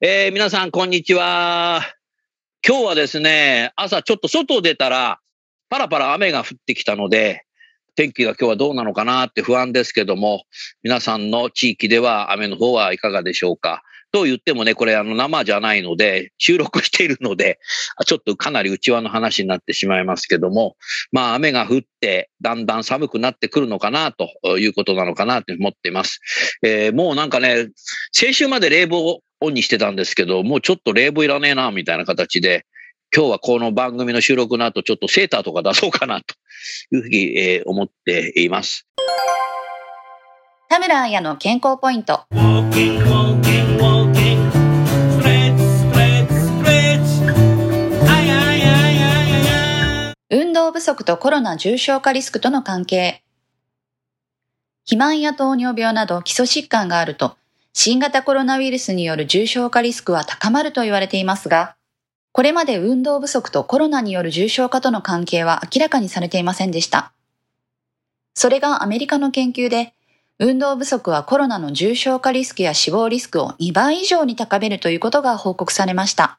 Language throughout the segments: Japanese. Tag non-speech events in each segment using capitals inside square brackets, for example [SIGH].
えー、皆さんこんにちは今日はですね朝ちょっと外出たらパラパラ雨が降ってきたので、天気が今日はどうなのかなって不安ですけども、皆さんの地域では雨の方はいかがでしょうか。と言ってもね、これあの生じゃないので、収録しているので、ちょっとかなり内輪の話になってしまいますけども、まあ雨が降って、だんだん寒くなってくるのかなということなのかなと思っています。えー、もうなんかね、先週まで冷房オンにしてたんですけど、もうちょっと冷房いらねえな、みたいな形で、今日はこの番組の収録の後、ちょっとセーターとか出そうかなというふうに、えー、思っています。田村彩の健康ポイント。運動不足とコロナ重症化リスクとの関係。肥満や糖尿病など基礎疾患があると、新型コロナウイルスによる重症化リスクは高まると言われていますが、これまで運動不足とコロナによる重症化との関係は明らかにされていませんでした。それがアメリカの研究で、運動不足はコロナの重症化リスクや死亡リスクを2倍以上に高めるということが報告されました。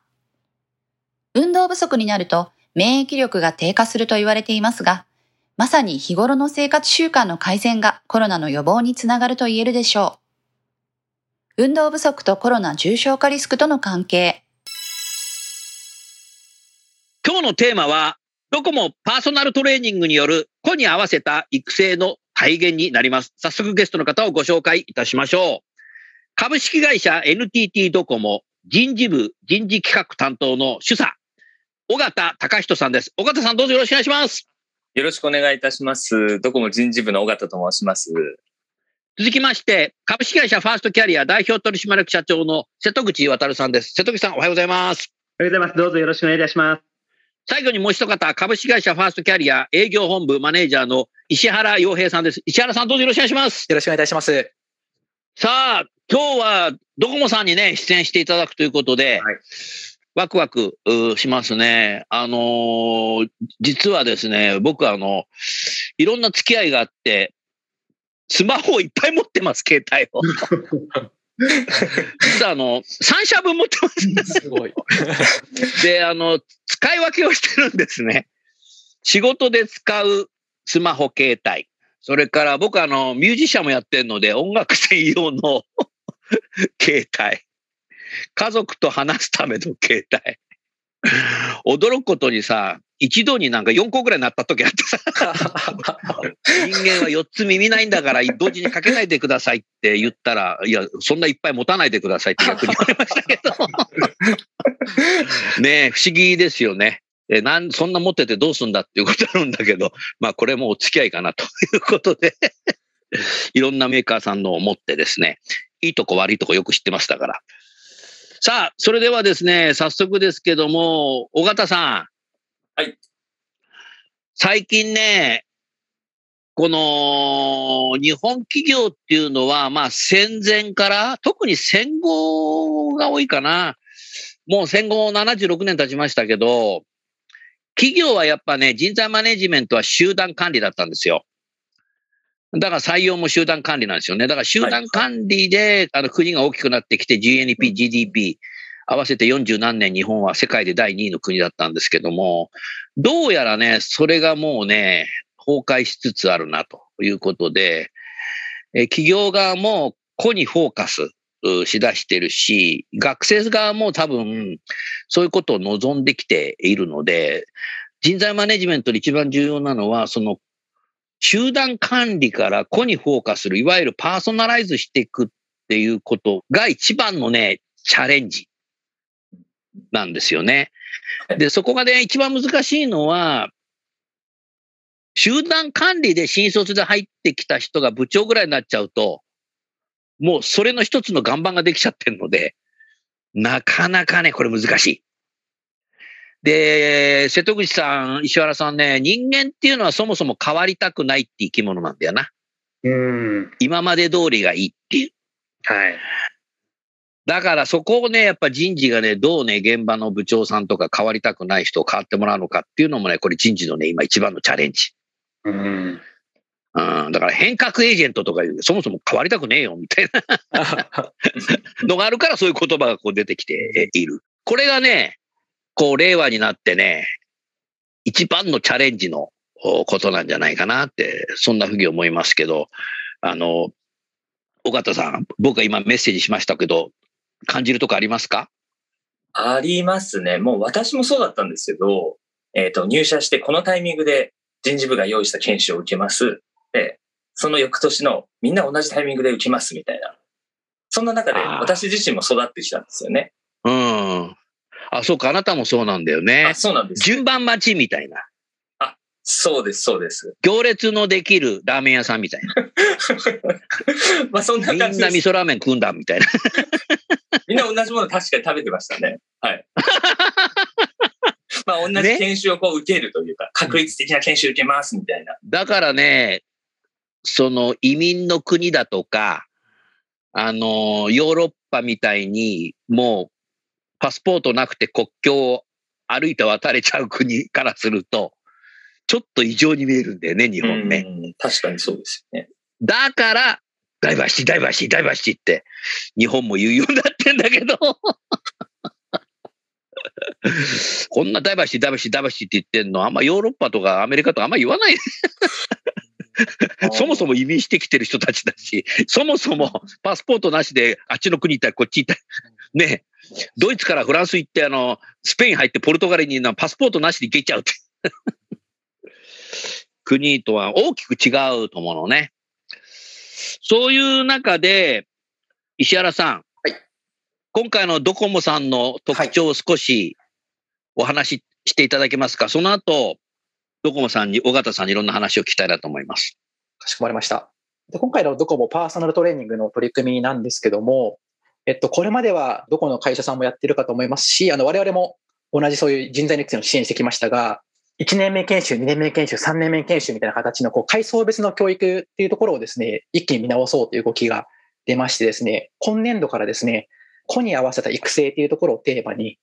運動不足になると免疫力が低下すると言われていますが、まさに日頃の生活習慣の改善がコロナの予防につながると言えるでしょう。運動不足とコロナ重症化リスクとの関係。今日のテーマは、どこもパーソナルトレーニングによる個に合わせた育成の体現になります。早速ゲストの方をご紹介いたしましょう。株式会社 NTT ドコモ人事部人事企画担当の主査、尾形隆人さんです。尾形さんどうぞよろしくお願いします。よろしくお願いいたします。ドコモ人事部の尾形と申します。続きまして、株式会社ファーストキャリア代表取締役社長の瀬戸口渉さんです。瀬戸口さんおはようございます。おはようございます。どうぞよろしくお願いいたします。最後にもう一方、株式会社ファーストキャリア営業本部マネージャーの石原洋平さんです。石原さんどうぞよろしくお願いします。よろしくお願いいたします。さあ、今日はドコモさんにね、出演していただくということで、はい、ワクワクしますね。あのー、実はですね、僕あの、いろんな付き合いがあって、スマホをいっぱい持ってます、携帯を。[LAUGHS] 実はあの、3社分持ってます。すごい。[LAUGHS] で、あの、使い分けをしてるんですね。仕事で使うスマホ携帯。それから僕あの、ミュージシャンもやってるので、音楽専用の [LAUGHS] 携帯。家族と話すための携帯。驚くことにさ、一度になんか4個ぐらいなった時あってさ、人間は4つ耳ないんだから同時にかけないでくださいって言ったら、いや、そんないっぱい持たないでくださいって [LAUGHS] 逆に言われましたけど。ねえ、不思議ですよね。えなん、そんな持っててどうすんだっていうことあるんだけど、まあこれもお付き合いかなということでいろんなメーカーさんのを持ってですね、いいとこ悪いとこよく知ってましたから。さあ、それではですね、早速ですけども、尾形さん。はい。最近ね、この日本企業っていうのは、まあ戦前から、特に戦後が多いかな。もう戦後76年経ちましたけど、企業はやっぱね、人材マネジメントは集団管理だったんですよ。だから採用も集団管理なんですよね。だから集団管理で、あの国が大きくなってきて GNP、GDP、合わせて40何年日本は世界で第2位の国だったんですけども、どうやらね、それがもうね、崩壊しつつあるなということで、え企業側も個にフォーカス、しだしてるし、学生側も多分、そういうことを望んできているので、人材マネジメントで一番重要なのは、その、集団管理から個にフォーカスする、いわゆるパーソナライズしていくっていうことが一番のね、チャレンジなんですよね。で、そこがね、一番難しいのは、集団管理で新卒で入ってきた人が部長ぐらいになっちゃうと、もうそれの一つの岩盤ができちゃってるので、なかなかね、これ難しい。で、瀬戸口さん、石原さんね、人間っていうのはそもそも変わりたくないって生き物なんだよな。うん。今まで通りがいいっていう。はい。だからそこをね、やっぱ人事がね、どうね、現場の部長さんとか変わりたくない人を変わってもらうのかっていうのもね、これ人事のね、今一番のチャレンジ。うん。うん、だから変革エージェントとか言うそもそも変わりたくねえよみたいな [LAUGHS] のがあるからそういう言葉がこう出てきている。これがね、こう令和になってね、一番のチャレンジのことなんじゃないかなって、そんなふうに思いますけど、あの、尾形さん、僕が今メッセージしましたけど、感じるとこありますか？ありますね。もう私もそうだったんですけど、えっ、ー、と、入社してこのタイミングで人事部が用意した研修を受けます。で、その翌年のみんな同じタイミングで受けますみたいな。そんな中で私自身も育ってきたんですよね。うん。あ、そうか、あなたもそうなんだよね。あ、そうなんです。順番待ちみたいな。あ、そうです、そうです。行列のできるラーメン屋さんみたいな。[LAUGHS] まあそんな感じみんな味噌ラーメン食うんだみたいな。[LAUGHS] みんな同じもの確かに食べてましたね。はい。[LAUGHS] まあ、同じ研修をこう受けるというか、ね、確率的な研修受けますみたいな。だからね、その移民の国だとか、あの、ヨーロッパみたいに、もう、パスポートなくて国境を歩いて渡れちゃう国からすると、ちょっと異常に見えるんだよね、日本ね。確かにそうですよね。だから、ダイバーシティ、ダイバーシティ、ダイバーシティって、日本も言うようになってんだけど [LAUGHS] こんなダイバーシティ、ダイバーシティ、ダイバーシティって言ってんの、あんまヨーロッパとかアメリカとかあんま言わない。[LAUGHS] そもそも移民してきてる人たちだし、そもそもパスポートなしであっちの国行ったりこっち行った。り、ねドイツからフランス行って、あの、スペイン入ってポルトガルにパスポートなしで行けちゃうって。[LAUGHS] 国とは大きく違うと思うのね。そういう中で、石原さん、今回のドコモさんの特徴を少しお話ししていただけますか、はい、その後、ドコモさんに、尾形さんにいろんな話を聞きたいなと思います。かしこまりました。で今回のドコモパーソナルトレーニングの取り組みなんですけども、えっと、これまではどこの会社さんもやってるかと思いますし、あの、我々も同じそういう人材育成を支援してきましたが、1年目研修、2年目研修、3年目研修みたいな形のこう階層別の教育っていうところをですね、一気に見直そうという動きが出ましてですね、今年度からですね、子に合わせた育成っていうところをテーマに、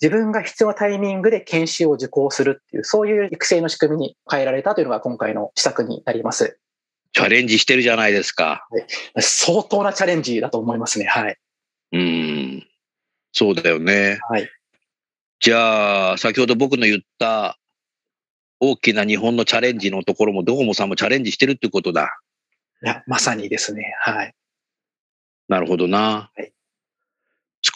自分が必要なタイミングで研修を受講するっていう、そういう育成の仕組みに変えられたというのが今回の施策になります。チャレンジしてるじゃないですか。はい、相当なチャレンジだと思いますね。はい。うん。そうだよね。はい。じゃあ、先ほど僕の言った大きな日本のチャレンジのところもドコモさんもチャレンジしてるってことだ。いや、まさにですね。はい。なるほどな。はい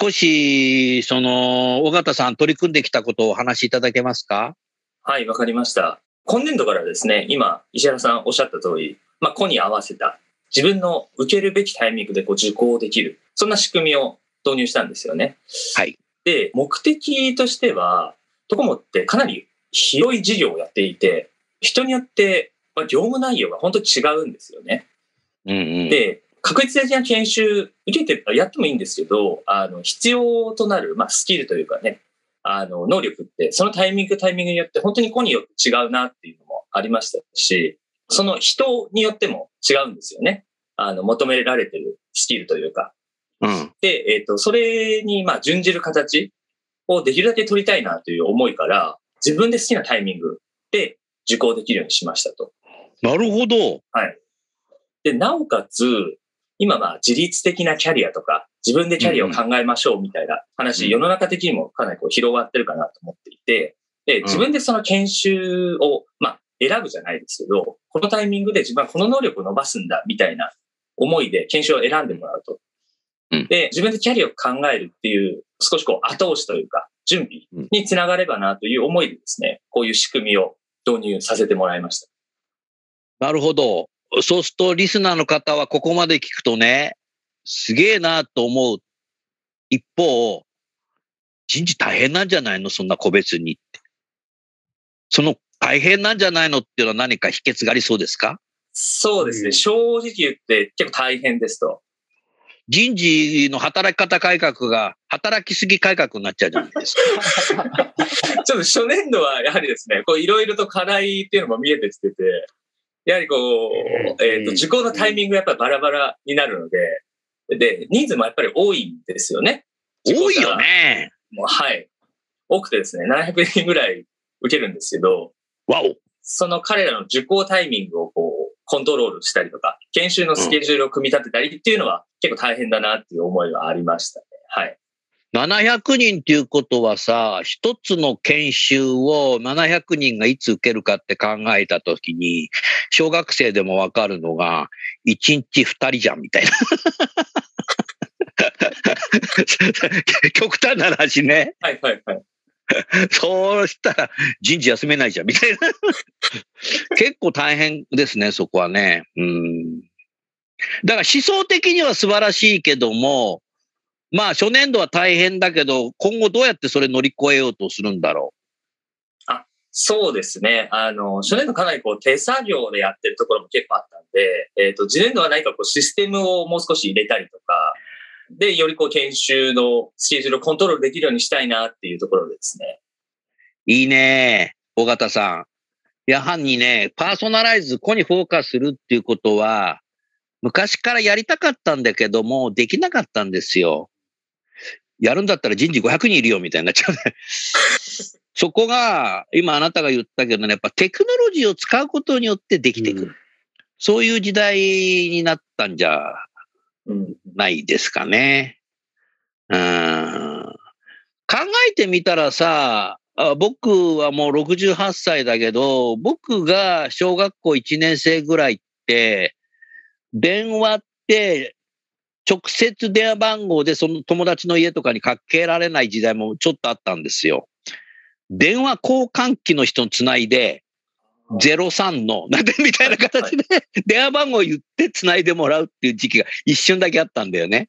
少し、その、尾形さん取り組んできたことをお話しいただけますか？はい、わかりました。今年度からですね、今、石原さんおっしゃった通り、まあ、子に合わせた、自分の受けるべきタイミングでこう受講できる、そんな仕組みを導入したんですよね。はい。で、目的としては、ドコモってかなり広い事業をやっていて、人によって、まあ、業務内容が本当に違うんですよね。うんうん、で、確率的な研修受けて、やってもいいんですけど、あの、必要となる、まあ、スキルというかね、あの、能力って、そのタイミングタイミングによって本当に子によって違うなっていうのもありましたし、その人によっても違うんですよね。あの、求められてるスキルというか。うん。で、えっ、ー、と、それに、まあ、準じる形をできるだけ取りたいなという思いから、自分で好きなタイミングで受講できるようにしましたと。なるほど。はい。で、なおかつ、今まあ自律的なキャリアとか、自分でキャリアを考えましょうみたいな話、うん、世の中的にもかなりこう広がってるかなと思っていて、で、自分でその研修を、まあ、選ぶじゃないですけど、このタイミングで自分はこの能力を伸ばすんだみたいな思いで研修を選んでもらうと。うんで、自分でキャリアを考えるっていう、少しこう後押しというか、準備につながればなという思いでですね、こういう仕組みを導入させてもらいました。なるほど。そうすると、リスナーの方はここまで聞くとね、すげえなと思う。一方、人事大変なんじゃないの？そんな個別にって。その大変なんじゃないのっていうのは何か秘訣がありそうですか？そうですね。うん正直言って結構大変ですと。人事の働き方改革が働きすぎ改革になっちゃうじゃないですか。[LAUGHS] ちょっと初年度はやはりですね、こういろいろと課題っていうのも見えてきてて、やはりこう、えっ、と、受講のタイミングがやっぱりバラバラになるので、で、人数もやっぱり多いんですよね。多いよね。もうはい。多くてですね、700人ぐらい受けるんですけど、わお。その彼らの受講タイミングをこう、コントロールしたりとか、研修のスケジュールを組み立てたりっていうのは結構大変だなっていう思いはありましたね。はい。700人っていうことはさ、一つの研修を700人がいつ受けるかって考えたときに、小学生でもわかるのが、1日2人じゃんみたいな。[LAUGHS] 極端な話ね。はいはいはい。そうしたら人事休めないじゃんみたいな。[LAUGHS] 結構大変ですね、そこはね。うん。だから思想的には素晴らしいけども、まあ初年度は大変だけど、今後どうやってそれ乗り越えようとするんだろそうですね。あの、初年度かなりこう手作業でやってるところも結構あったんで、えっ、と、次年度は何かこうシステムをもう少し入れたりとか、で、よりこう研修のスケジュールをコントロールできるようにしたいなっていうところですね。う。いいね、尾形さん。やはりね、パーソナライズ、個にフォーカスするっていうことは、昔からやりたかったんだけども、できなかったんですよ。やるんだったら人事500人いるよみたいになっちゃうね。[LAUGHS] そこが、今あなたが言ったけどね、やっぱテクノロジーを使うことによってできてくる。そういう時代になったんじゃうん。ないですかね。うん。考えてみたらさ、あ僕はもう68歳だけど、僕が小学校1年生ぐらいって、電話って直接電話番号でその友達の家とかにかけられない時代もちょっとあったんですよ。電話交換機の人につないで、03の、なんでみたいな形で、電話番号言ってつないでもらうっていう時期が一瞬だけあったんだよね。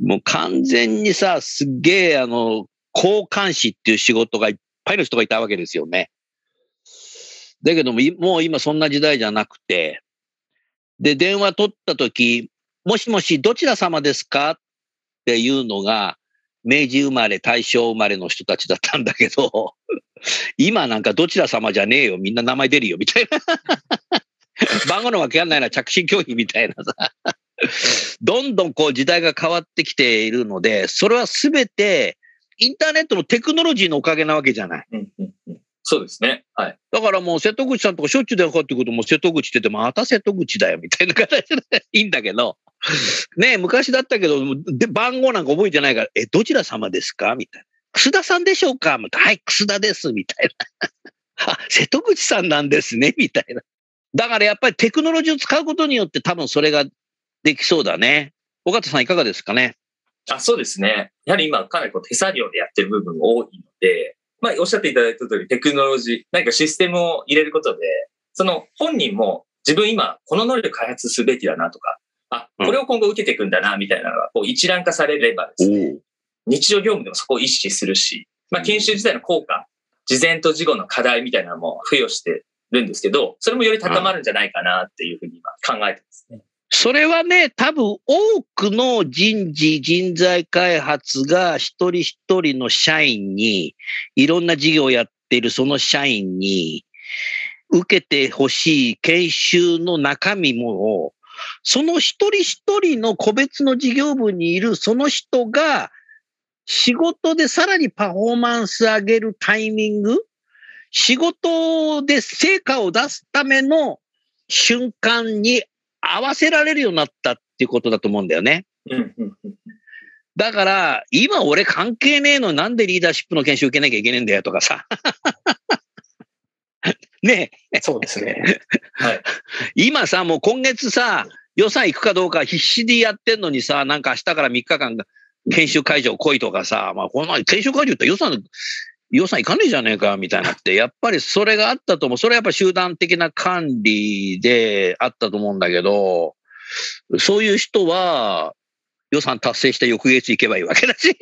もう完全にさ、すっげえあの、交換士っていう仕事がいっぱいの人がいたわけですよね。だけども、いもう今そんな時代じゃなくて、で、電話取った時、もしもしどちら様ですか？っていうのが、明治生まれ、大正生まれの人たちだったんだけど、[LAUGHS] 今なんかどちら様じゃねえよ、みんな名前出るよ、みたいな。[LAUGHS] 番号のわけやんないな、着信拒否みたいなさ。[LAUGHS] どんどんこう時代が変わってきているので、それはすべてインターネットのテクノロジーのおかげなわけじゃない。うんうんうんそうですね。はい。だからもう瀬戸口さんとかしょっちゅう電話かかってくるともう瀬戸口って言ってまた瀬戸口だよみたいな形でいいんだけど、[LAUGHS] ね昔だったけど、で番号なんか覚えてないから、え、どちら様ですか？みたいな。楠田さんでしょうか？はい、楠田です。みたいな。あ、瀬戸口さんなんですね。みたいな。だからやっぱりテクノロジーを使うことによって多分それができそうだね。尾形さんいかがですかね？あそうですね。やはり今かなりこう手作業でやってる部分が多いので、まあおっしゃっていただいた通りテクノロジー、何かシステムを入れることで、その本人も自分今この能力開発すべきだなとか、あ、これを今後受けていくんだなみたいなのがこう一覧化されればですね、日常業務でもそこを意識するし、まあ研修自体の効果、事前と事後の課題みたいなのも付与してるんですけど、それもより高まるんじゃないかなっていうふうに今考えてますね。それはね、多分多くの人事、人材開発が一人一人の社員に、いろんな事業をやっているその社員に、受けてほしい研修の中身も、その一人一人の個別の事業部にいるその人が、仕事でさらにパフォーマンス上げるタイミング、仕事で成果を出すための瞬間に合わせられるようになったっていうことだと思うんだよね。だから、今俺関係ねえのになんでリーダーシップの研修受けなきゃいけねえんだよとかさ。ねえそうですね。はい。今さ、もう今月さ、予算行くかどうか必死でやってんのにさ、なんか明日から3日間研修会場来いとかさ、まあこの研修会場って予算、予算いかねえじゃねえかみたいなって、やっぱりそれがあったと思う。それはやっぱ集団的な管理であったと思うんだけど、そういう人は予算達成して翌月行けばいいわけだし。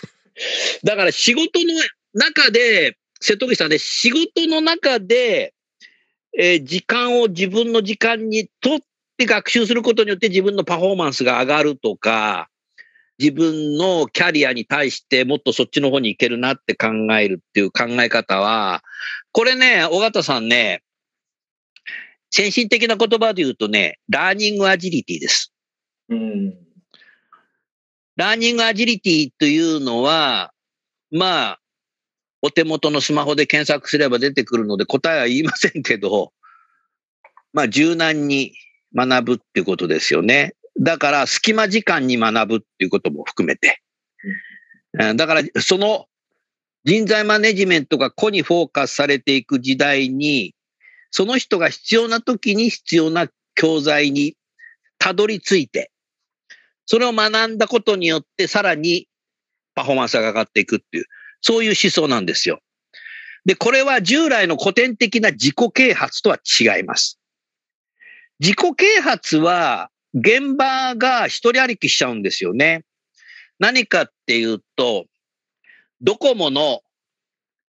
[LAUGHS] だから仕事の中で、瀬戸口さんね、仕事の中で、えー時間を自分の時間にとって学習することによって自分のパフォーマンスが上がるとか、自分のキャリアに対してもっとそっちの方に行けるなって考えるっていう考え方は、これね、尾形さんね、先進的な言葉で言うとね、ラーニングアジリティです。うん。ラーニングアジリティというのは、まあ、お手元のスマホで検索すれば出てくるので答えは言いませんけど、まあ柔軟に学ぶっていうことですよね。だから隙間時間に学ぶっていうことも含めて。うんだからその人材マネジメントが個にフォーカスされていく時代に、その人が必要な時に必要な教材にたどり着いて、それを学んだことによってさらにパフォーマンスが上がっていくっていう、そういう思想なんですよ。で、これは従来の古典的な自己啓発とは違います。自己啓発は現場が一人歩きしちゃうんですよね。何かっていうと、ドコモの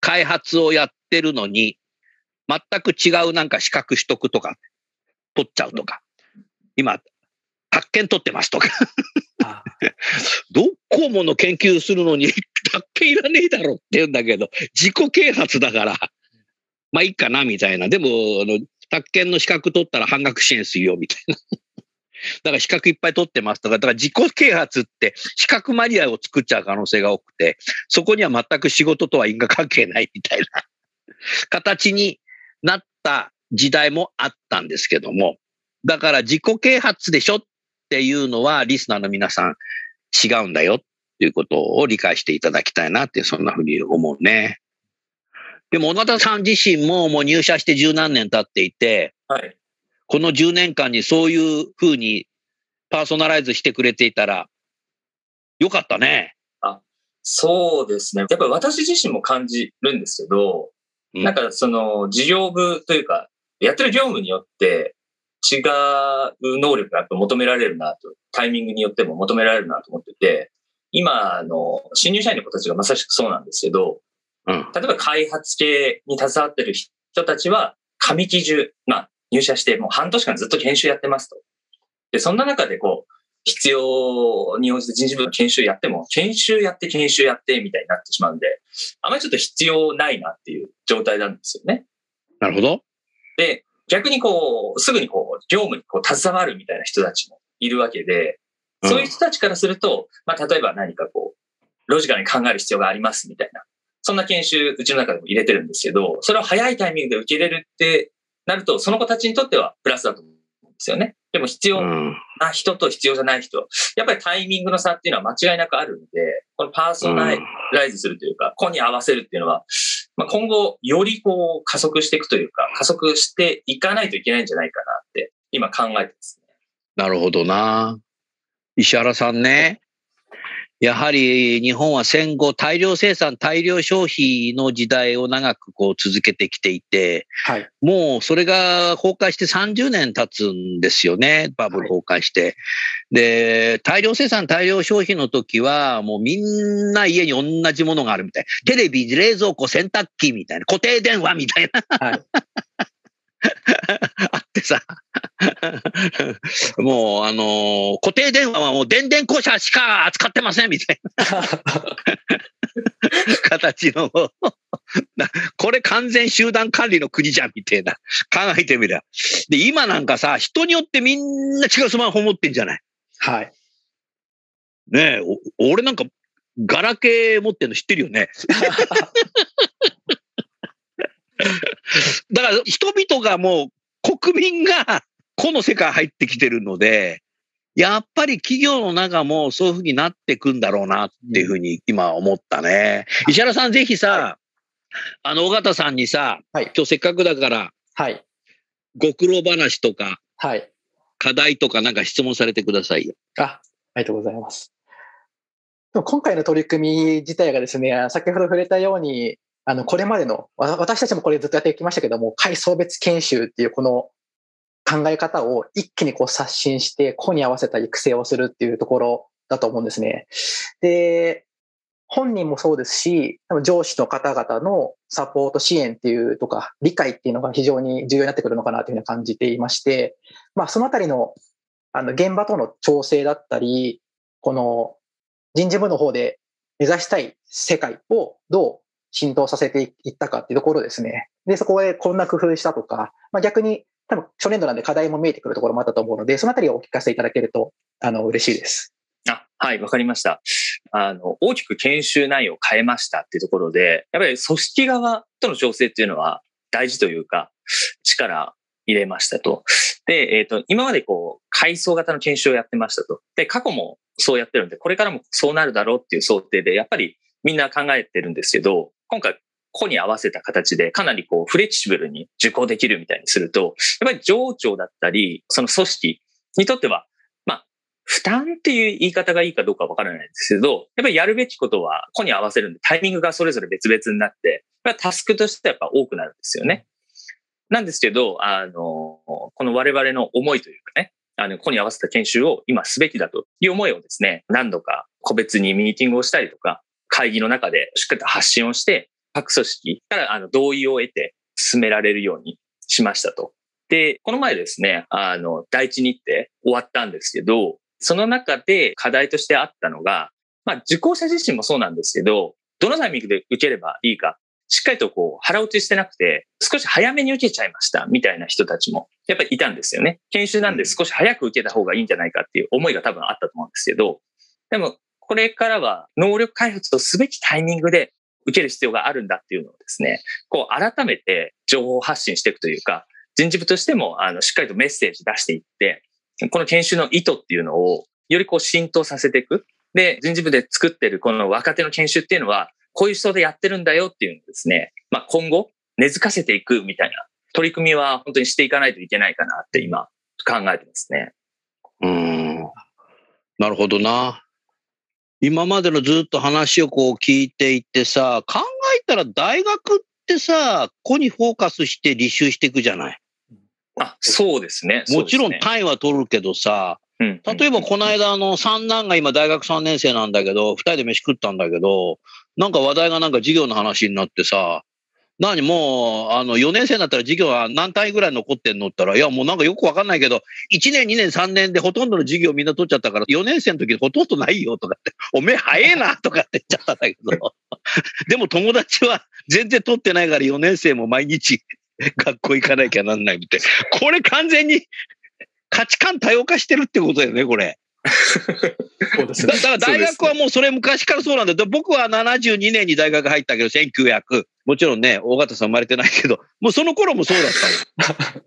開発をやってるのに、全く違うなんか資格取得とか取っちゃうとか、今、発見取ってますとか、あ。ドコモの研究するのに [LAUGHS] 発見いらねえだろって言うんだけど、自己啓発だから、まあいいかなみたいな。でも、あの、宅建の資格取ったら半額支援するよみたいな。[LAUGHS] だから資格いっぱい取ってますとか、だから自己啓発って資格マリアを作っちゃう可能性が多くて、そこには全く仕事とは因果関係ないみたいな。[LAUGHS] 形になった時代もあったんですけども、だから自己啓発でしょっていうのはリスナーの皆さん違うんだよっていうことを理解していただきたいなって、そんなふうに思うね。でも、小田さん自身ももう入社して十何年経っていて、はい。この10年間にそういうふうにパーソナライズしてくれていたら、よかったね。そうですね。やっぱり私自身も感じるんですけど、うんなんかその事業部というか、やってる業務によって違う能力が求められるなと、タイミングによっても求められるなと思ってて、今の新入社員の子たちがまさしくそうなんですけど、うん。例えば開発系に携わってる人たちは、上期中、まあ入社してもう半年間ずっと研修やってますと。で、そんな中でこう、必要に応じて人事部の研修やっても、研修やって研修やってみたいになってしまうんで、あまりちょっと必要ないなっていう状態なんですよね。なるほど。で、逆にこう、すぐにこう、業務にこう、携わるみたいな人たちもいるわけで、そういう人たちからすると、まあ、例えば何かこう、ロジカルに考える必要がありますみたいな、そんな研修、うちの中でも入れてるんですけど、それを早いタイミングで受け入れるってなると、その子たちにとってはプラスだと思うんですよね。でも必要うん。な人と必要じゃない人、やっぱりタイミングの差っていうのは間違いなくあるんで、このパーソナライズするというか、子に合わせるっていうのは、まあ、今後よりこう加速していくというか、加速していかないといけないんじゃないかなって今考えてますね。なるほどな。石原さんね。やはり日本は戦後大量生産、大量消費の時代を長くこう続けてきていて、はい。もうそれが崩壊して30年経つんですよね。バブル崩壊して。で、大量生産、大量消費の時は、もうみんな家に同じものがあるみたい。テレビ、冷蔵庫、洗濯機みたいな。固定電話みたいな。はい。あ [LAUGHS] ってさ。[LAUGHS] もう、あのー固定電話はもう電電公社しか扱ってませんみたいな [LAUGHS] 形の。なこれ完全集団管理の国じゃんみたいな。考えてみりゃ。で、今なんかさ、人によってみんな違うスマホ持ってんじゃない？はい。ねえ、お俺なんか、ガラケー持ってんの知ってるよね？[LAUGHS] だから人々がもう国民がこの世界入ってきてるので、やっぱり企業の中もそういうふうになっていくんだろうなっていうふうに今思ったね。石原さんぜひさ、あの、尾形さんにさ、はい。今日せっかくだから、はい。ご苦労話とか、はい。課題とかなんか質問されてくださいよ。あ、ありがとうございます。今回の取り組み自体がですね、先ほど触れたように、あの、これまでの、私たちもこれずっとやってきましたけども、階層別研修っていうこの考え方を一気にこう刷新して、個に合わせた育成をするっていうところだと思うんですね。で、本人もそうですし、上司の方々のサポート支援っていうとか、理解っていうのが非常に重要になってくるのかなというふうに感じていまして、まあそのあたりの、あの、現場との調整だったり、この人事部の方で目指したい世界をどう浸透させていったかっていうところですね。で、そこでこんな工夫したとか、まあ逆に多分初年度なんで課題も見えてくるところもあったと思うので、そのあたりをお聞かせいただけると、あの、嬉しいです。あ、はい、わかりました。あの、大きく研修内容を変えましたっていうところで、やっぱり組織側との調整っていうのは大事というか、力入れましたと。で、えっ、と、今までこう、階層型の研修をやってましたと。で、過去もそうやってるんで、これからもそうなるだろうっていう想定で、やっぱりみんな考えてるんですけど、今回、個に合わせた形でかなりこうフレキシブルに受講できるみたいにすると、やっぱり上長だったり、その組織にとっては、まあ、負担っていう言い方がいいかどうかわからないんですけど、やっぱりやるべきことは個に合わせるんで、タイミングがそれぞれ別々になって、やっぱタスクとしてやっぱ多くなるんですよね。なんですけど、あの、この我々の思いというかね、あの、個に合わせた研修を今すべきだという思いをですね、何度か個別にミーティングをしたりとか、会議の中でしっかりと発信をして、各組織からあの同意を得て進められるようにしましたと。で、この前ですね、あの、第一日程終わったんですけど、その中で課題としてあったのが、まあ、受講者自身もそうなんですけど、どのタイミングで受ければいいか、しっかりとこう腹落ちしてなくて、少し早めに受けちゃいましたみたいな人たちもやっぱりいたんですよね。研修なんで少し早く受けた方がいいんじゃないかっていう思いが多分あったと思うんですけど、でもこれからは能力開発をすべきタイミングで受ける必要があるんだっていうのをですね、こう改めて情報発信していくというか、人事部としてもあのしっかりとメッセージ出していって、この研修の意図っていうのをよりこう浸透させていく。で、人事部で作ってるこの若手の研修っていうのは、こういう人でやってるんだよっていうのをですね、まあ今後根付かせていくみたいな取り組みは本当にしていかないといけないかなって今考えてますね。うん。なるほどな。今までのずっと話をこう聞いていってさ、考えたら大学ってさ、子にフォーカスして履修していくじゃない？あ、そうですね。もちろん単位は取るけどさ、うん例えばこの間あの三男が今大学3年生なんだけど、二人で飯食ったんだけど、なんか話題がなんか授業の話になってさ、何もう、あの、4年生になったら授業は何単位ぐらい残ってんのったら、いや、もうなんかよくわかんないけど、1年、2年、3年でほとんどの授業みんな取っちゃったから、4年生の時ほとんどないよとかって、おめえ早えなとかって言っちゃったんだけど、[LAUGHS] でも友達は全然取ってないから4年生も毎日学校行かなきゃなんないみたいな。これ完全に価値観多様化してるってことだよね、これ。[LAUGHS] そうですね。だだから大学はもうそれ昔からそうなんだ僕は72年に大学入ったけど、1900。もちろんね、大型さん生まれてないけど、もうその頃もそうだったの。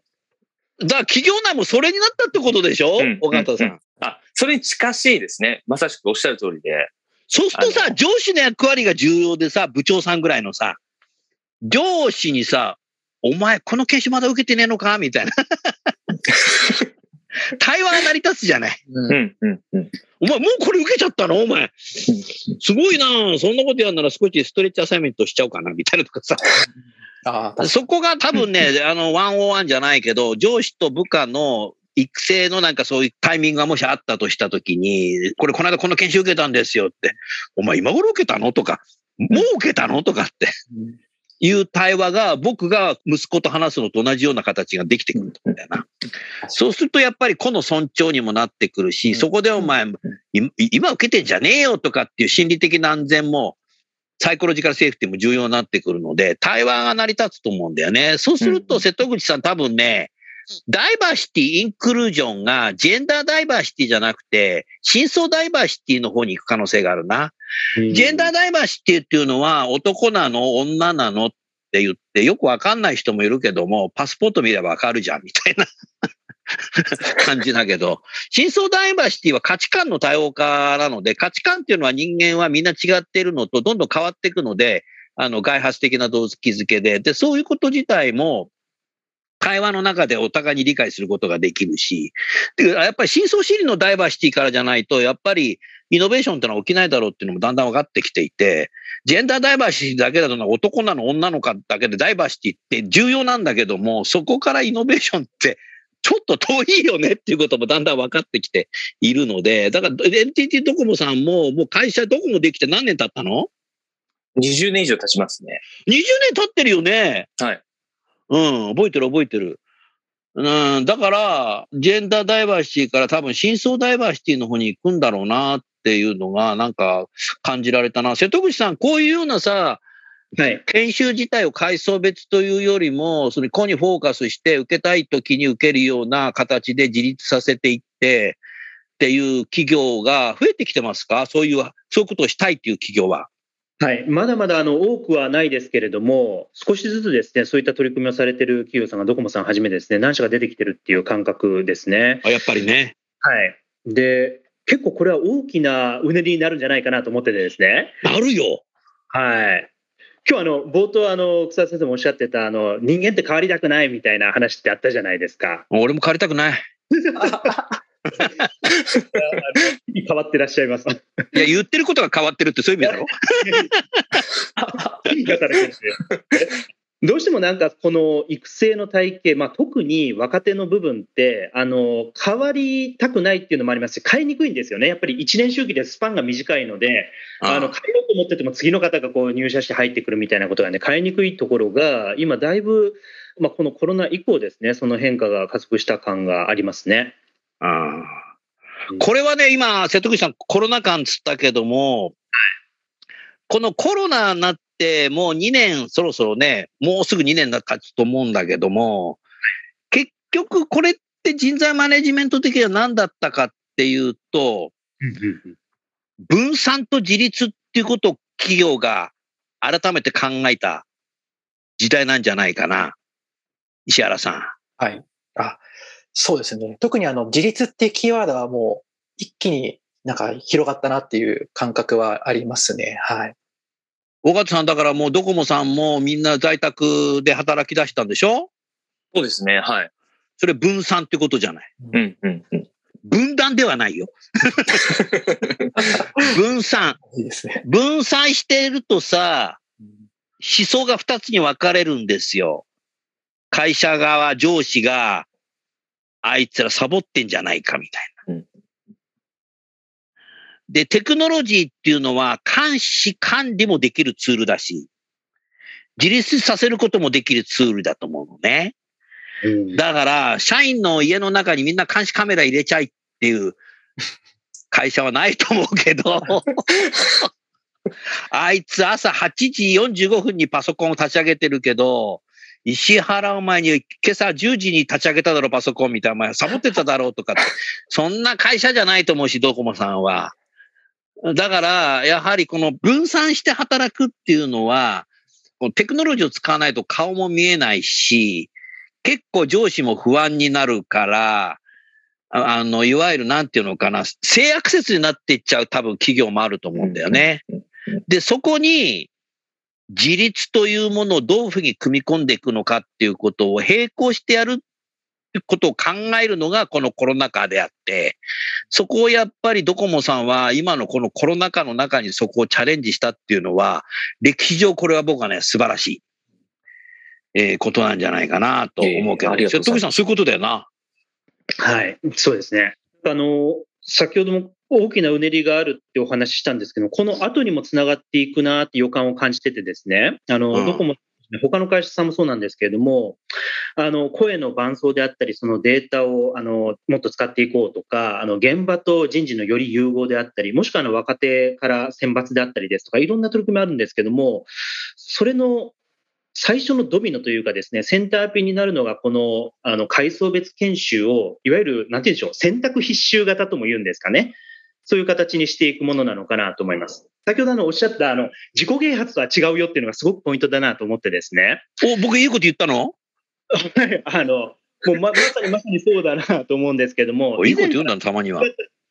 [LAUGHS] だから企業内もそれになったってことでしょ？うん大型さうんん。あ、それに近しいですね。まさしくおっしゃる通りで。そうするとさ、上司の役割が重要でさ、部長さんぐらいのさ、上司にさ、お前、この研修まだ受けてねえのか？みたいな。対話が成り立つじゃない。うん。うん、うん、うん。お前、もうこれ受けちゃったの？お前。すごいな。そんなことやるなら少しストレッチアサイメントしちゃおうかな、みたいなとかさ。[LAUGHS] あそこが多分ね、[LAUGHS] あの、101じゃないけど、上司と部下の育成のなんかそういうタイミングがもしあったとしたときに、これこの間この研修受けたんですよって、お前今頃受けたの？とか、もう受けたの？とかって。に。いう対話が僕が息子と話すのと同じような形ができてくるんだよな。そうするとやっぱり個の尊重にもなってくるし、そこでお前、い今受けてんじゃねえよとかっていう心理的な安全も、サイコロジカルセーフティも重要になってくるので、対話が成り立つと思うんだよね。そうすると、うん瀬戸口さん多分ね、ダイバーシティ、インクルージョンが、ジェンダーダイバーシティじゃなくて、真相ダイバーシティの方に行く可能性があるな。にジェンダーダイバーシティっていうのは、男なの、女なのって言って、よくわかんない人もいるけども、パスポート見ればわかるじゃん、みたいな。[LAUGHS] 感じだけど、真相ダイバーシティは価値観の多様化なので、価値観っていうのは人間はみんな違っているのと、どんどん変わっていくので、あの、外発的な動機づけで、で、そういうこと自体も、会話の中でお互いに理解することができるし、でやっぱり深層心理のダイバーシティからじゃないと、やっぱりイノベーションってのは起きないだろうっていうのもだんだん分かってきていて、ジェンダーダイバーシティだけだと男なの女のかだけでダイバーシティって重要なんだけども、そこからイノベーションってちょっと遠いよねっていうこともだんだん分かってきているので、だから NTT ドコモさんももう会社ドコモできて何年経ったの？20年以上経ちますね。?20 年経ってるよね。はい。うん、覚えてる覚えてる。うん、だから、ジェンダーダイバーシティから多分真相ダイバーシティの方に行くんだろうなっていうのが、なんか感じられたな。瀬戸口さん、こういうようなさ、はい。研修自体を階層別というよりも、その子にフォーカスして受けたい時に受けるような形で自立させていってっていう企業が増えてきてますか？そういう、そういうことをしたいっていう企業は。はい、まだまだあの多くはないですけれども、少しずつですね、そういった取り組みをされている企業さんがドコモさんはじめですね、何社か出てきてるっていう感覚ですね。あやっぱりね。はい。で、結構これは大きなうねりになるんじゃないかなと思っててですね。なるよ。はい。今日あの冒頭あの草田先生もおっしゃってたあの人間って変わりたくないみたいな話ってあったじゃないですか。俺も借りたくない。[LAUGHS] 変わってらっしゃいます。いや、言ってることが変わってるってそういう意味だろ？[LAUGHS] どうしてもなんかこの育成の体系、まあ、特に若手の部分ってあの変わりたくないっていうのもありますし変えにくいんですよねやっぱり1年周期でスパンが短いのであの変えようと思ってても次の方がこう入社して入ってくるみたいなことがね変えにくいところが今だいぶ、まあ、このコロナ以降ですねその変化が加速した感がありますね。ああこれはね、今、瀬戸口さん、コロナ禍つったけども、このコロナになって、もう2年、そろそろね、もうすぐ2年だ経つと思うんだけども、結局、これって人材マネジメント的には何だったかっていうと、分散と自立っていうことを企業が改めて考えた時代なんじゃないかな。石原さん。はい。あ、そうですね。特にあの、自立ってキーワードはもう一気になんか広がったなっていう感覚はありますね。はい。尾形さんだからもうドコモさんもみんな在宅で働き出したんでしょ？そうですね。はい。それ分散ってことじゃない。うん、うん、うん。分断ではないよ。[LAUGHS] 分散。いいですね。分散しているとさ、思想が二つに分かれるんですよ。会社側、上司が、あいつらサボってんじゃないかみたいな。うんで、テクノロジーっていうのは監視管理もできるツールだし、自立させることもできるツールだと思うのね。うんだから、社員の家の中にみんな監視カメラ入れちゃいっていう [LAUGHS] 会社はないと思うけど、[LAUGHS] あいつ朝8時45分にパソコンを立ち上げてるけど、石原お前に今朝10時に立ち上げただろパソコンみたいな、お前サボってただろうとかって、[LAUGHS] そんな会社じゃないと思うし、ドコモさんは。だから、やはりこの分散して働くっていうのは、このテクノロジーを使わないと顔も見えないし、結構上司も不安になるから、ああの、いわゆるなんていうのかな、性悪説になっていっちゃう多分企業もあると思うんだよね。で、そこに自立というものをどういうふうに組み込んでいくのかっていうことを並行してやるってことを考えるのがこのコロナ禍であって、そこをやっぱりドコモさんは今のこのコロナ禍の中にそこをチャレンジしたっていうのは、歴史上これは僕はね、素晴らしい、えーことなんじゃないかなと思うけど、ええありがとうございます瀬戸口さんそういうことだよな。はい、そうですね。あの、先ほども大きなうねりがあるってお話ししたんですけど、この後にもつながっていくなって予感を感じててですね、あの、うん。どこも、他の会社さんもそうなんですけれども、あの、声の伴奏であったり、そのデータを、あの、もっと使っていこうとか、あの、現場と人事のより融合であったり、もしくはあの、若手から選抜であったりですとか、いろんな取り組みあるんですけども、それの最初のドミノというかですね、センターピンになるのが、この、あの、階層別研修を、いわゆる、なんて言うんでしょう、選択必修型とも言うんですかね。そういう形にしていくものなのかなと思います。先ほどあの、おっしゃった、あの、自己啓発とは違うよっていうのがすごくポイントだなと思ってですね。お、僕いいこと言ったの？[LAUGHS] あの、もうままさにまさにそうだなと思うんですけども、[LAUGHS] おいいこと言うんだな、たまには。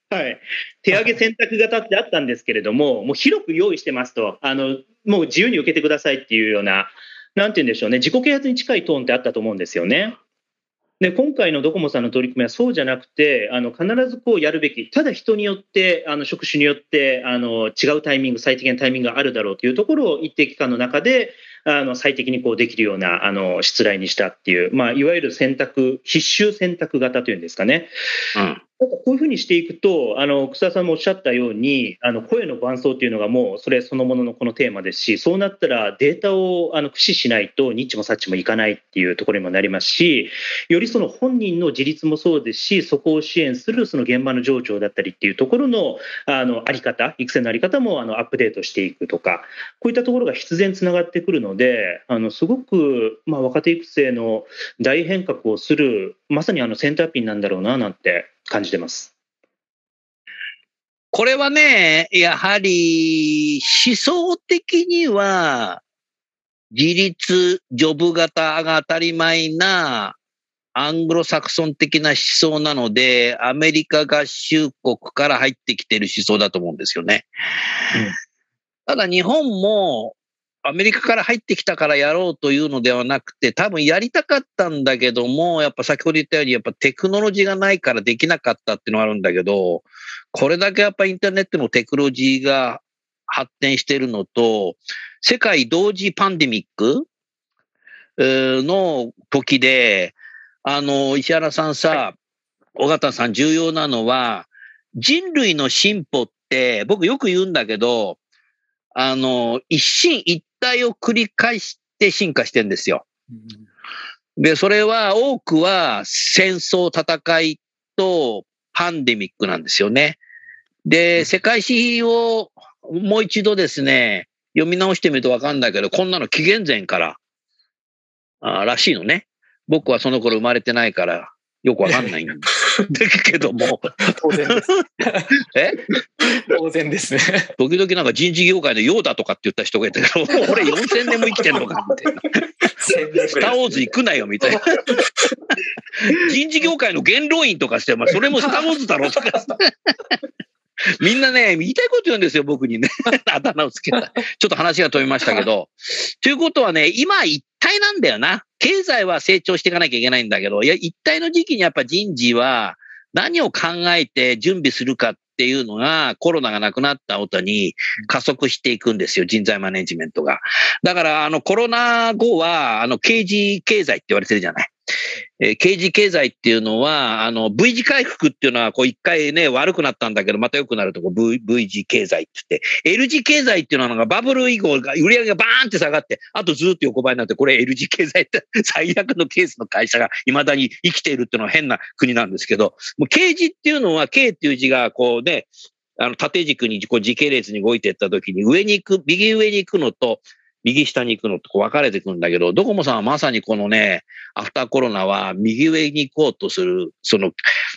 はい、手上げ選択型ってあったんですけれども、[LAUGHS] もう広く用意してますと、あのもう自由に受けてくださいっていうような、なんて言うんでしょうね、自己啓発に近いトーンってあったと思うんですよね。で今回のドコモさんの取り組みはそうじゃなくてあの必ずこうやるべきただ人によってあの職種によってあの違うタイミング最適なタイミングがあるだろうというところを一定期間の中であの最適にこうできるようなあの出題にしたっていう、まあ、いわゆる選択必修選択型というんですかね。うんこういうふうにしていくと、あの草田さんもおっしゃったように、あの声の伴奏っていうのがもうそれそのもののこのテーマですし、そうなったらデータをあの駆使しないと、ニッチもサッチもいかないっていうところにもなりますし、よりその本人の自立もそうですし、そこを支援するその現場の情緒だったりっていうところのあのあり方、育成のあり方もあのアップデートしていくとか、こういったところが必然つながってくるので、あのすごく、まあ、若手育成の大変革をする、まさにあのセンターピンなんだろうななんて感じてます。これはね、やはり思想的には自立、ジョブ型が当たり前なアングロサクソン的な思想なので、アメリカ合衆国から入ってきている思想だと思うんですよね。うんただ日本もアメリカから入ってきたからやろうというのではなくて、多分やりたかったんだけども、やっぱ先ほど言ったように、やっぱテクノロジーがないからできなかったっていうのがあるんだけど、これだけやっぱインターネットのテクノロジーが発展しているのと、世界同時パンデミックえーの時で、あの、石原さんさ、尾形さん重要なのは、人類の進歩って、僕よく言うんだけど、あの、一進一退を繰り返して進化してんですよ。で、それは多くは戦争、戦いとパンデミックなんですよね。で、世界史をもう一度ですね、読み直してみるとわかんないけど、こんなの紀元前から、あらしいのね。僕はその頃生まれてないから、よくわかんないんだけども、当然です。え？当然ですね。時々なんか人事業界でヨーダとかって言った人がいたけど、[LAUGHS] 俺4000年も生きてんのかみたいな。スター・ウォーズ行くなよみたいな。[LAUGHS] 人事業界の元老院とかして、まあ、それもスター・ウォーズだろうとか。[LAUGHS] みんなね、言いたいこと言うんですよ、僕にね。[LAUGHS] あだ名をつけた。ちょっと話が飛びましたけど。ということはね、今一体なんだよな。経済は成長していかなきゃいけないんだけど、いや、一体の時期にやっぱ人事は何を考えて準備するかっていうのが、コロナがなくなった後に加速していくんですよ、人材マネジメントが。だから、あの、コロナ後は、あの、刑事経済って言われてるじゃない。えー刑事経済っていうのは、あの、V 字回復っていうのは、こう一回ね、悪くなったんだけど、また良くなるとこ V, v 字経済って言って、L 字経済っていうのがバブル以降売り上げがバーンって下がって、あとずっと横ばいになって、これ L 字経済って [LAUGHS] 最悪のケースの会社が未だに生きているっていうのは変な国なんですけど、もう刑事っていうのは、K っていう字がこうね、あの、縦軸にこう時系列に動いていった時に、上に行く、右上に行くのと、右下に行くのとこう分かれていくんだけど、ドコモさんはまさにこのね、アフターコロナは右上に行こうとする、その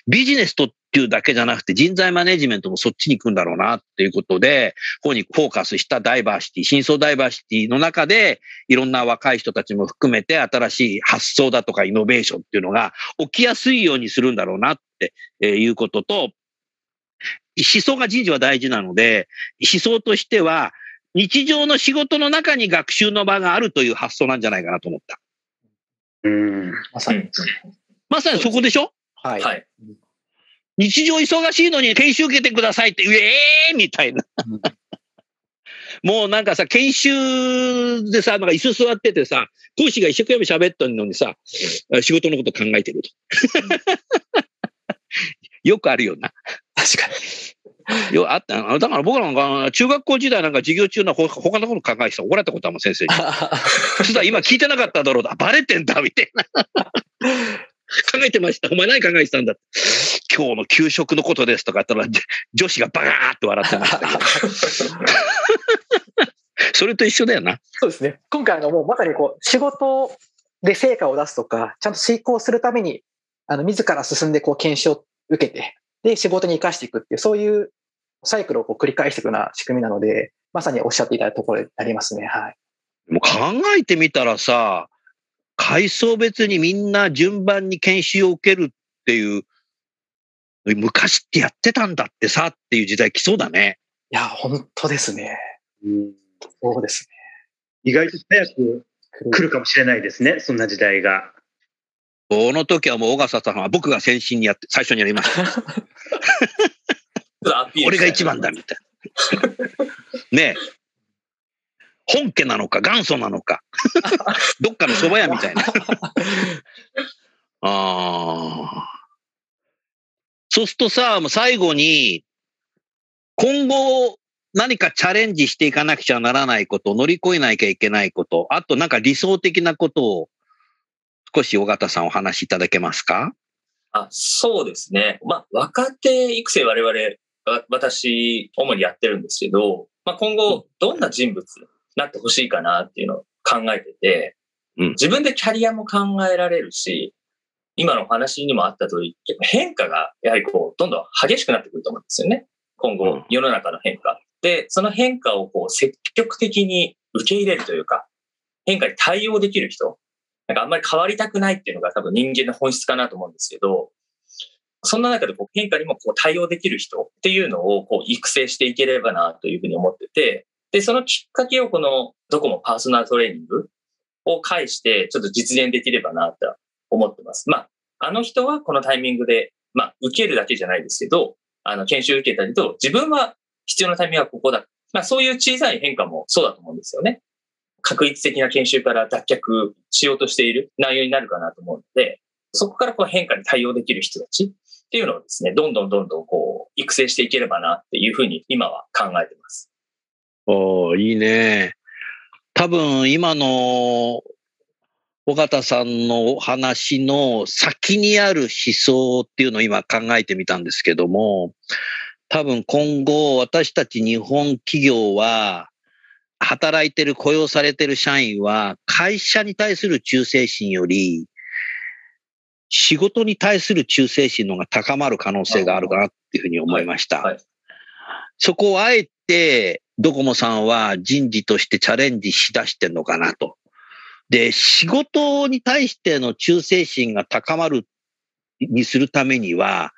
ビジネスとっていうだけじゃなくて人材マネジメントもそっちに行くんだろうなっていうことで、ここにフォーカスしたダイバーシティ、真相ダイバーシティの中で、いろんな若い人たちも含めて新しい発想だとかイノベーションっていうのが起きやすいようにするんだろうなっていうことと、思想が人事は大事なので、思想としては、日常の仕事の中に学習の場があるという発想なんじゃないかなと思った。うん。まさに。まさにそこでしょ？はい。はい。日常忙しいのに研修受けてくださいって、ええー、みたいな。もうなんかさ、研修でさ、なんか椅子座っててさ、講師が一生懸命喋ってるのにさ、仕事のこと考えてると。[LAUGHS] よくあるよな。確かに。よあっただから僕なんか中学校時代なんか授業中のほ他のこと考えてた怒られたことはもん先生に。[LAUGHS] そしたら今聞いてなかっただろうだ。バレてんだみたいな。[LAUGHS] 考えてました。お前何考えてたんだ今日の給食のことですとか言ったら、じ女子がバカーって笑ってました。[LAUGHS] それと一緒だよな。そうですね。今回あのもうまさにこう仕事で成果を出すとか、ちゃんと遂行するために、あの自ら進んでこう研修を受けて、で仕事に生かしていくっていう、そういうサイクルをこう繰り返していくような仕組みなので、まさにおっしゃっていただいたところになりますね。はい。もう考えてみたらさ、階層別にみんな順番に研修を受けるっていう、昔ってやってたんだってさっていう時代来そうだね。いや、本当ですね。うんそうです意外と早くね。来るかもしれないですね、そんな時代が。この時はもう小笠さんは僕が先進にやって、最初にやりました。[LAUGHS] 俺が一番だみたいな。[LAUGHS] ねえ。本家なのか元祖なのか。[LAUGHS] どっかの蕎麦屋みたいな。[LAUGHS] ああ。そうするとさ、もう最後に、今後何かチャレンジしていかなくちゃならないこと、乗り越えなきゃいけないこと、あとなんか理想的なことを少し尾形さんお話しいただけますか？あそうですね。まあ、若手育成我々、わ私、主にやってるんですけど、まあ、今後、どんな人物になってほしいかなっていうのを考えてて、うん自分でキャリアも考えられるし、今のお話にもあった通り、変化がやはりこう、どんどん激しくなってくると思うんですよね。今うん後、世の中の変化。で、その変化をこう、積極的に受け入れるというか、変化に対応できる人。なんかあんまり変わりたくないっていうのが多分人間の本質かなと思うんですけど、そんな中でこう変化にもこう対応できる人っていうのをこう育成していければなというふうに思ってて、で、そのきっかけをこのドコモパーソナルトレーニングを介してちょっと実現できればなと思ってます。まあ、あの人はこのタイミングで、まあ、受けるだけじゃないですけど、あの、研修受けたりと、自分は必要なタイミングはここだ。まあ、そういう小さい変化もそうだと思うんですよね。確率的な研修から脱却しようとしている内容になるかなと思うので、そこからこう変化に対応できる人たちっていうのをですね、どんどんどんどんこう、育成していければなっていうふうに今は考えてます。おーいいね。多分今の尾形さんのお話の先にある思想っていうのを今考えてみたんですけども、多分今後私たち日本企業は働いてる雇用されてる社員は会社に対する忠誠心より仕事に対する忠誠心の方が高まる可能性があるかなっていうふうに思いました。はいはいそこをあえてドコモさんは人事としてチャレンジしだしてんのかなと。で、仕事に対しての忠誠心が高まるにするためには、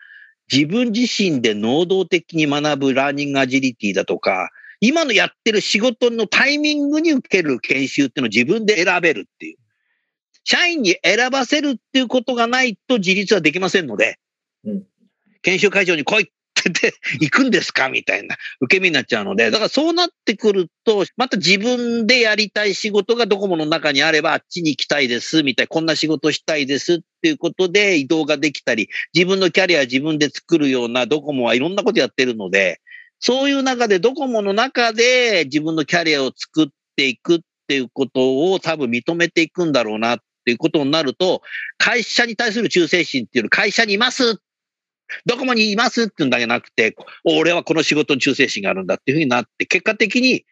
自分自身で能動的に学ぶラーニングアジリティだとか、今のやってる仕事のタイミングに受ける研修っていうのを自分で選べるっていう。社員に選ばせるっていうことがないと自立はできませんので、うん。研修会場に来いって言って行くんですかみたいな受け身になっちゃうので、だからそうなってくると、また自分でやりたい仕事がドコモの中にあれば、あっちに行きたいです、みたいな、こんな仕事したいですっていうことで移動ができたり、自分のキャリア自分で作るようなドコモはいろんなことやってるので、そういう中でドコモの中で自分のキャリアを作っていくっていうことを多分認めていくんだろうなっていうことになると、会社に対する忠誠心っていうの会社にいますドコモにいますっていうんだけなくて、俺はこの仕事に忠誠心があるんだっていうふうになって、結果的に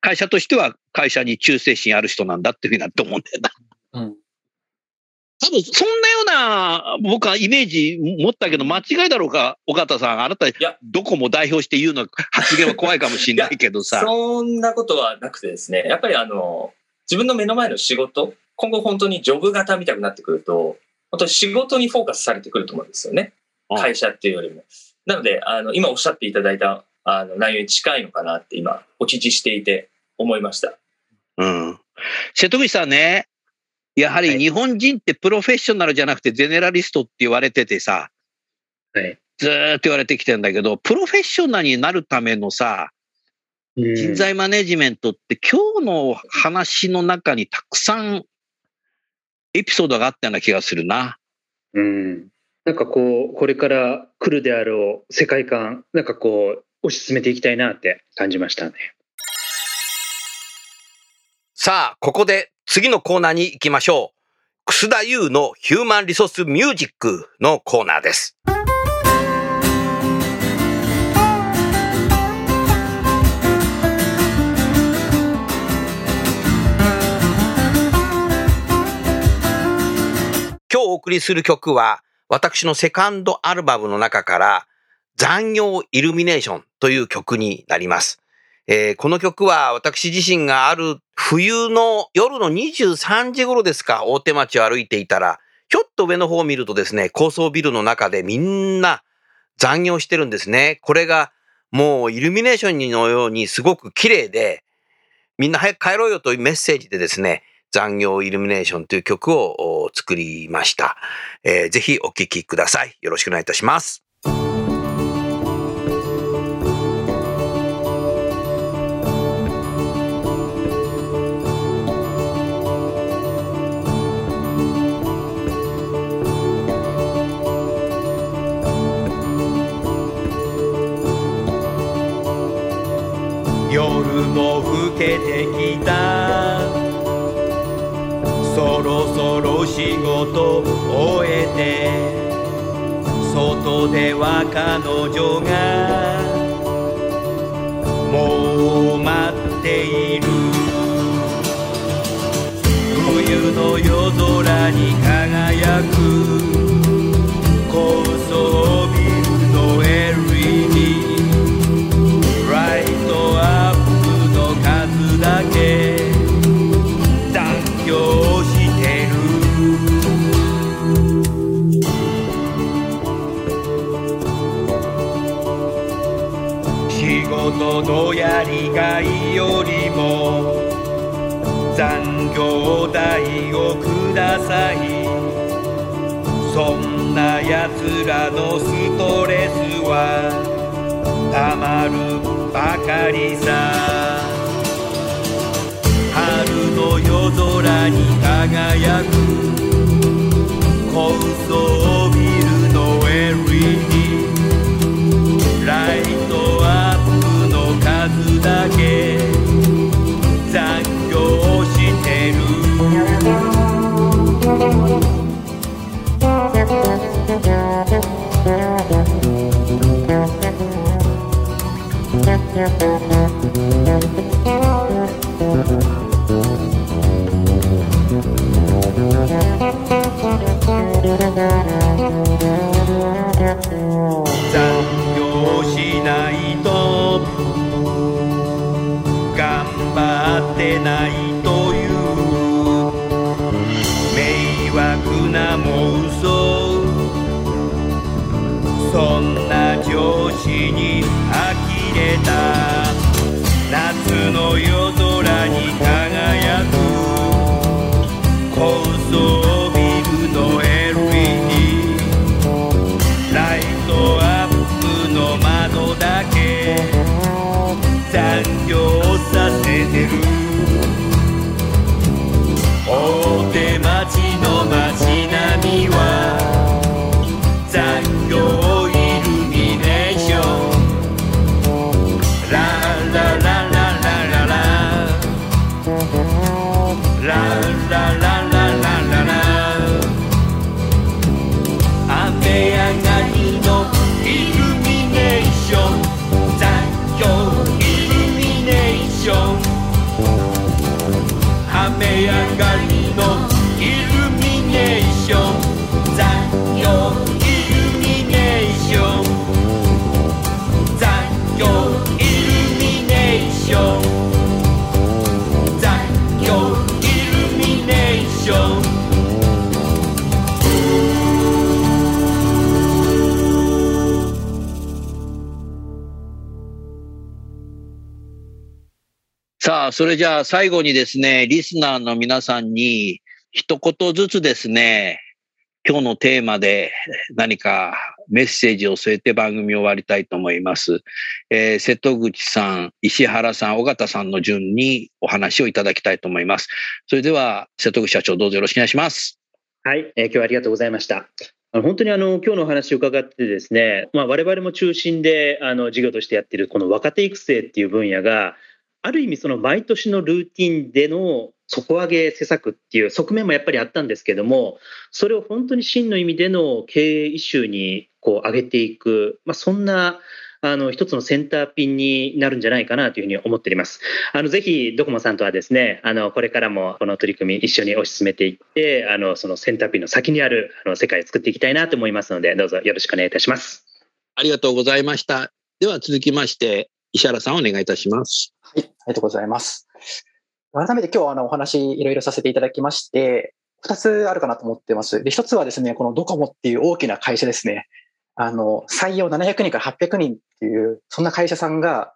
会社としては会社に忠誠心ある人なんだっていうふうになって思うんだよな。うん多分そんなような僕はイメージ持ったけど間違いだろうか、尾形さん。あなたやどこも代表して言うの発言は怖いかもしれないけどさ。そんなことはなくてですね、やっぱりあの、自分の目の前の仕事、今後本当にジョブ型みたくなってくると、本当に仕事にフォーカスされてくると思うんですよね。うん会社っていうよりも。なので、あの、今おっしゃっていただいたあの内容に近いのかなって今、お聞きしていて思いました。うん。瀬戸口さんね、やはり日本人ってプロフェッショナルじゃなくてゼネラリストって言われててさ、はい。ずーっと言われてきてんだけど、プロフェッショナルになるためのさ、うん人材マネジメントって今日の話の中にたくさんエピソードがあったような気がするな。うん。なんかこう、これから来るであろう世界観、なんかこう、推し進めていきたいなって感じましたね。さあ、ここで次のコーナーに行きましょう。楠田優のヒューマンリソースミュージックのコーナーです。お送りする曲は、私のセカンドアルバムの中から、残業イルミネーションという曲になります。えーこの曲は私自身がある冬の夜の23時頃ですか、大手町を歩いていたら、ひょっと上の方を見るとですね、高層ビルの中でみんな残業してるんですね。これがもうイルミネーションのようにすごく綺麗で、みんな早く帰ろうよというメッセージでですね、残業イルミネーションという曲を作りました。えー、ぜひお聴きください。よろしくお願いいたします。夜も更けてきそろそろ仕事終えて外では彼女がもう待っている。冬の夜空に輝く。事やりがいよりも残業代をください。そんなやつらのストレスはたまるばかりさ。春の夜空に輝く高層ビルの LED ライトア残業しないと頑張ってないという。迷惑な妄想そんな上司に呆れた夏の夜。あ、それじゃあ最後にですね、リスナーの皆さんに一言ずつですね、今日のテーマで何かメッセージを添えて番組を終わりたいと思います。えー、瀬戸口さん、石原さん、尾形さんの順にお話をいただきたいと思います。それでは、瀬戸口社長、どうぞよろしくお願いします。はい、えー、今日はありがとうございました。本当にあの今日のお話を伺ってですね、まあ、我々も中心であの事業としてやっているこの若手育成っていう分野がある意味その毎年のルーティンでの底上げ施策っていう側面もやっぱりあったんですけどもそれを本当に真の意味での経営イシューにこう上げていく、まあ、そんなあの一つのセンターピンになるんじゃないかなというふうに思っております。あのぜひドコモさんとはですね、あのこれからもこの取り組み一緒に推し進めていって、あのそのセンターピンの先にあるあの世界を作っていきたいなと思いますので、どうぞよろしくお願いいたします。ありがとうございました。では続きまして石原さんお願いいたします。はい、ありがとうございます。改めて今日あのお話いろいろさせていただきまして、二つあるかなと思ってます。で、一つはですね、このドコモっていう大きな会社ですね。あの、採用700人から800人っていう、そんな会社さんが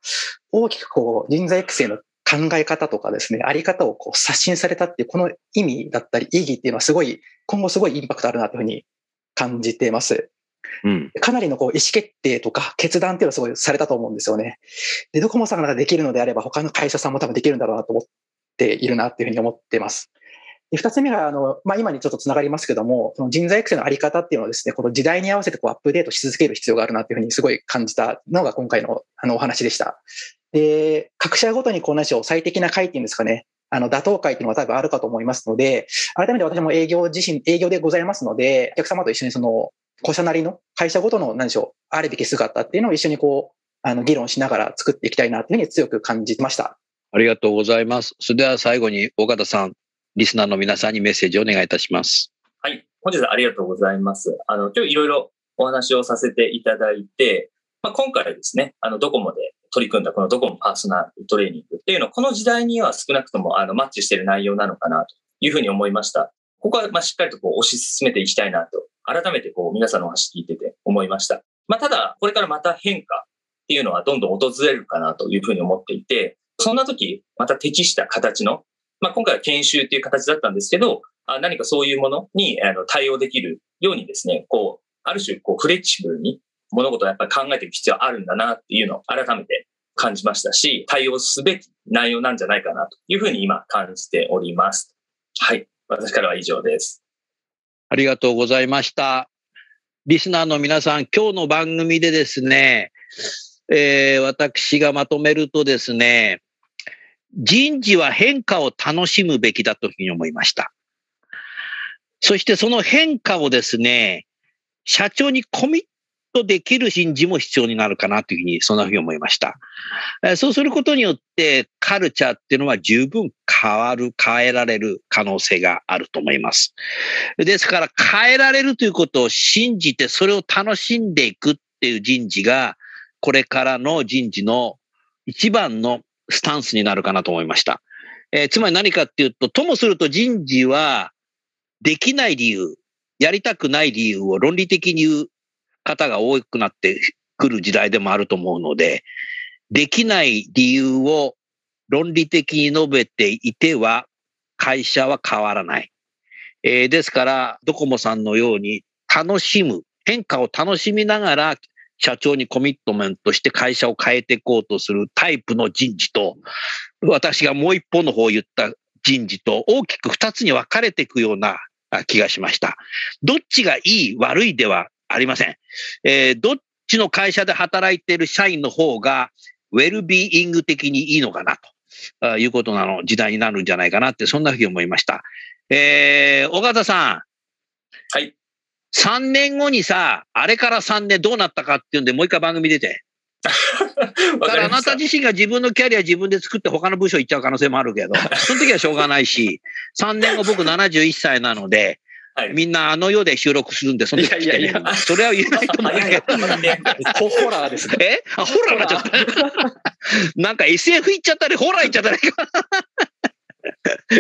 大きくこう人材育成の考え方とかですね、あり方をこう刷新されたっていう、この意味だったり意義っていうのはすごい、今後すごいインパクトあるなというふうに感じています。うん。かなりのこう意思決定とか決断っていうのをすごいされたと思うんですよね。で、ドコモさんができるのであれば他の会社さんも多分できるんだろうなと思っているなっていうふうに思ってます。で二つ目が、あの、まあ、今にちょっとつながりますけども、その人材育成のあり方っていうのをですね、この時代に合わせてこうアップデートし続ける必要があるなっていうふうにすごい感じたのが今回のあのお話でした。で、各社ごとにこう何しょう、最適な回っていうんですかね、あの、打倒会っていうのは多分あるかと思いますので、改めて私も営業自身、営業でございますので、お客様と一緒にその、個社なりの会社ごとの何でしょう、あるべき姿っていうのを一緒にこう、あの、議論しながら作っていきたいなというふうに強く感じました。ありがとうございます。それでは最後に、尾形さん、リスナーの皆さんにメッセージをお願いいたします。はい。本日はありがとうございます。あの、今日いろいろお話をさせていただいて、まあ、今回ですね、あの、ドコモで取り組んだこのドコモパーソナルトレーニングっていうのは、この時代には少なくともあのマッチしている内容なのかなというふうに思いました。ここはまあしっかりとこう推し進めていきたいなと、改めてこう皆さんのお話聞いてて思いました。まあ、ただ、これからまた変化っていうのはどんどん訪れるかなというふうに思っていて、そんな時、また適した形の、まあ、今回は研修っていう形だったんですけど、あ何かそういうものにあの対応できるようにですね、こう、ある種、こう、フレキシブルに物事をやっぱり考えていく必要あるんだなっていうのを改めて感じましたし、対応すべき内容なんじゃないかなというふうに今感じております。はい。私からは以上です。ありがとうございました。リスナーの皆さん、今日の番組でですね、えー私がまとめるとですね、人事は変化を楽しむべきだというふうに思いました。そしてその変化をですね、社長にコミットできる人事も必要になるかなというふうに、そんなふうに思いました。えそうすることによって、カルチャーっていうのは十分変わる、変えられる可能性があると思います。ですから変えられるということを信じてそれを楽しんでいくっていう人事がこれからの人事の一番のスタンスになるかなと思いました。えーつまり何かっていうと、ともすると人事はできない理由、やりたくない理由を論理的に言う方が多くなってくる時代でもあると思うので、できない理由を論理的に述べていては会社は変わらない。えーですから、ドコモさんのように楽しむ、変化を楽しみながら、社長にコミットメントして会社を変えていこうとするタイプの人事と、私がもう一方の方を言った人事と大きく二つに分かれていくような気がしました。どっちがいい悪いではありません。えーどっちの会社で働いている社員の方が、ウェルビーイング的にいいのかなと。あいうことなの時代になるんじゃないかなって、そんなふうに思いました。えー、尾形さん。はい。3年後にさ、あれから3年どうなったかっていうんで、もう一回番組出て。[LAUGHS] わだからあなた自身が自分のキャリア自分で作って他の部署行っちゃう可能性もあるけど、その時はしょうがないし、3年後僕71歳なので、はいみんなあの世で収録するんで、その時来ていやいやいやそれは言えないと思うけど。ホホラーですね。えあ、ホラーになっちゃった。なんか SF 行っちゃったり、ホラー行っちゃったり。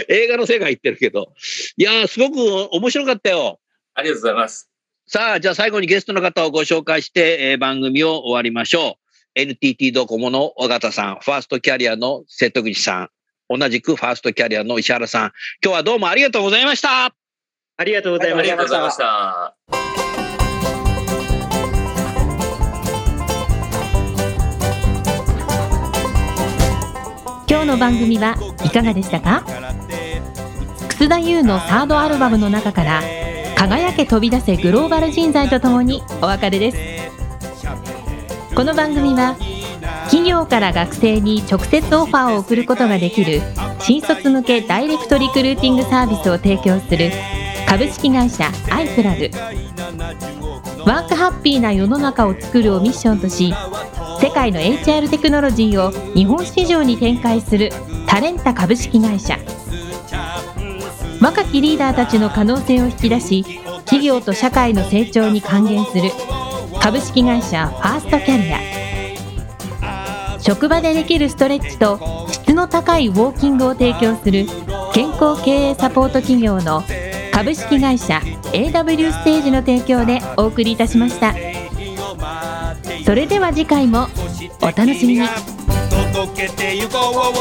映画の世界行ってるけど。いやー、すごく面白かったよ。ありがとうございます。さあ、じゃあ最後にゲストの方をご紹介して、えー番組を終わりましょう。NTT ドコモの尾形さん、ファーストキャリアの瀬戸口さん、同じくファーストキャリアの石原さん、今日はどうもありがとうございました。ありがとうございあました。りがとうございました。今日の番組はいかがでしたか？楠田優のサードアルバムの中から「輝け飛び出せグローバル人材」とともにお別れです。この番組は企業から学生に直接オファーを送ることができる新卒向けダイレクトリクルーティングサービスを提供する株式会社アイプラグ。ワークハッピーな世の中を作るをミッションとし世界の HR テクノロジーを日本市場に展開するタレンタ株式会社。若きリーダーたちの可能性を引き出し企業と社会の成長に還元する株式会社ファーストキャリア。職場でできるストレッチと質の高いウォーキングを提供する健康経営サポート企業の株式会社 AW ステージの提供でお送りいたしました。それでは次回もお楽しみに。届けてゆこう。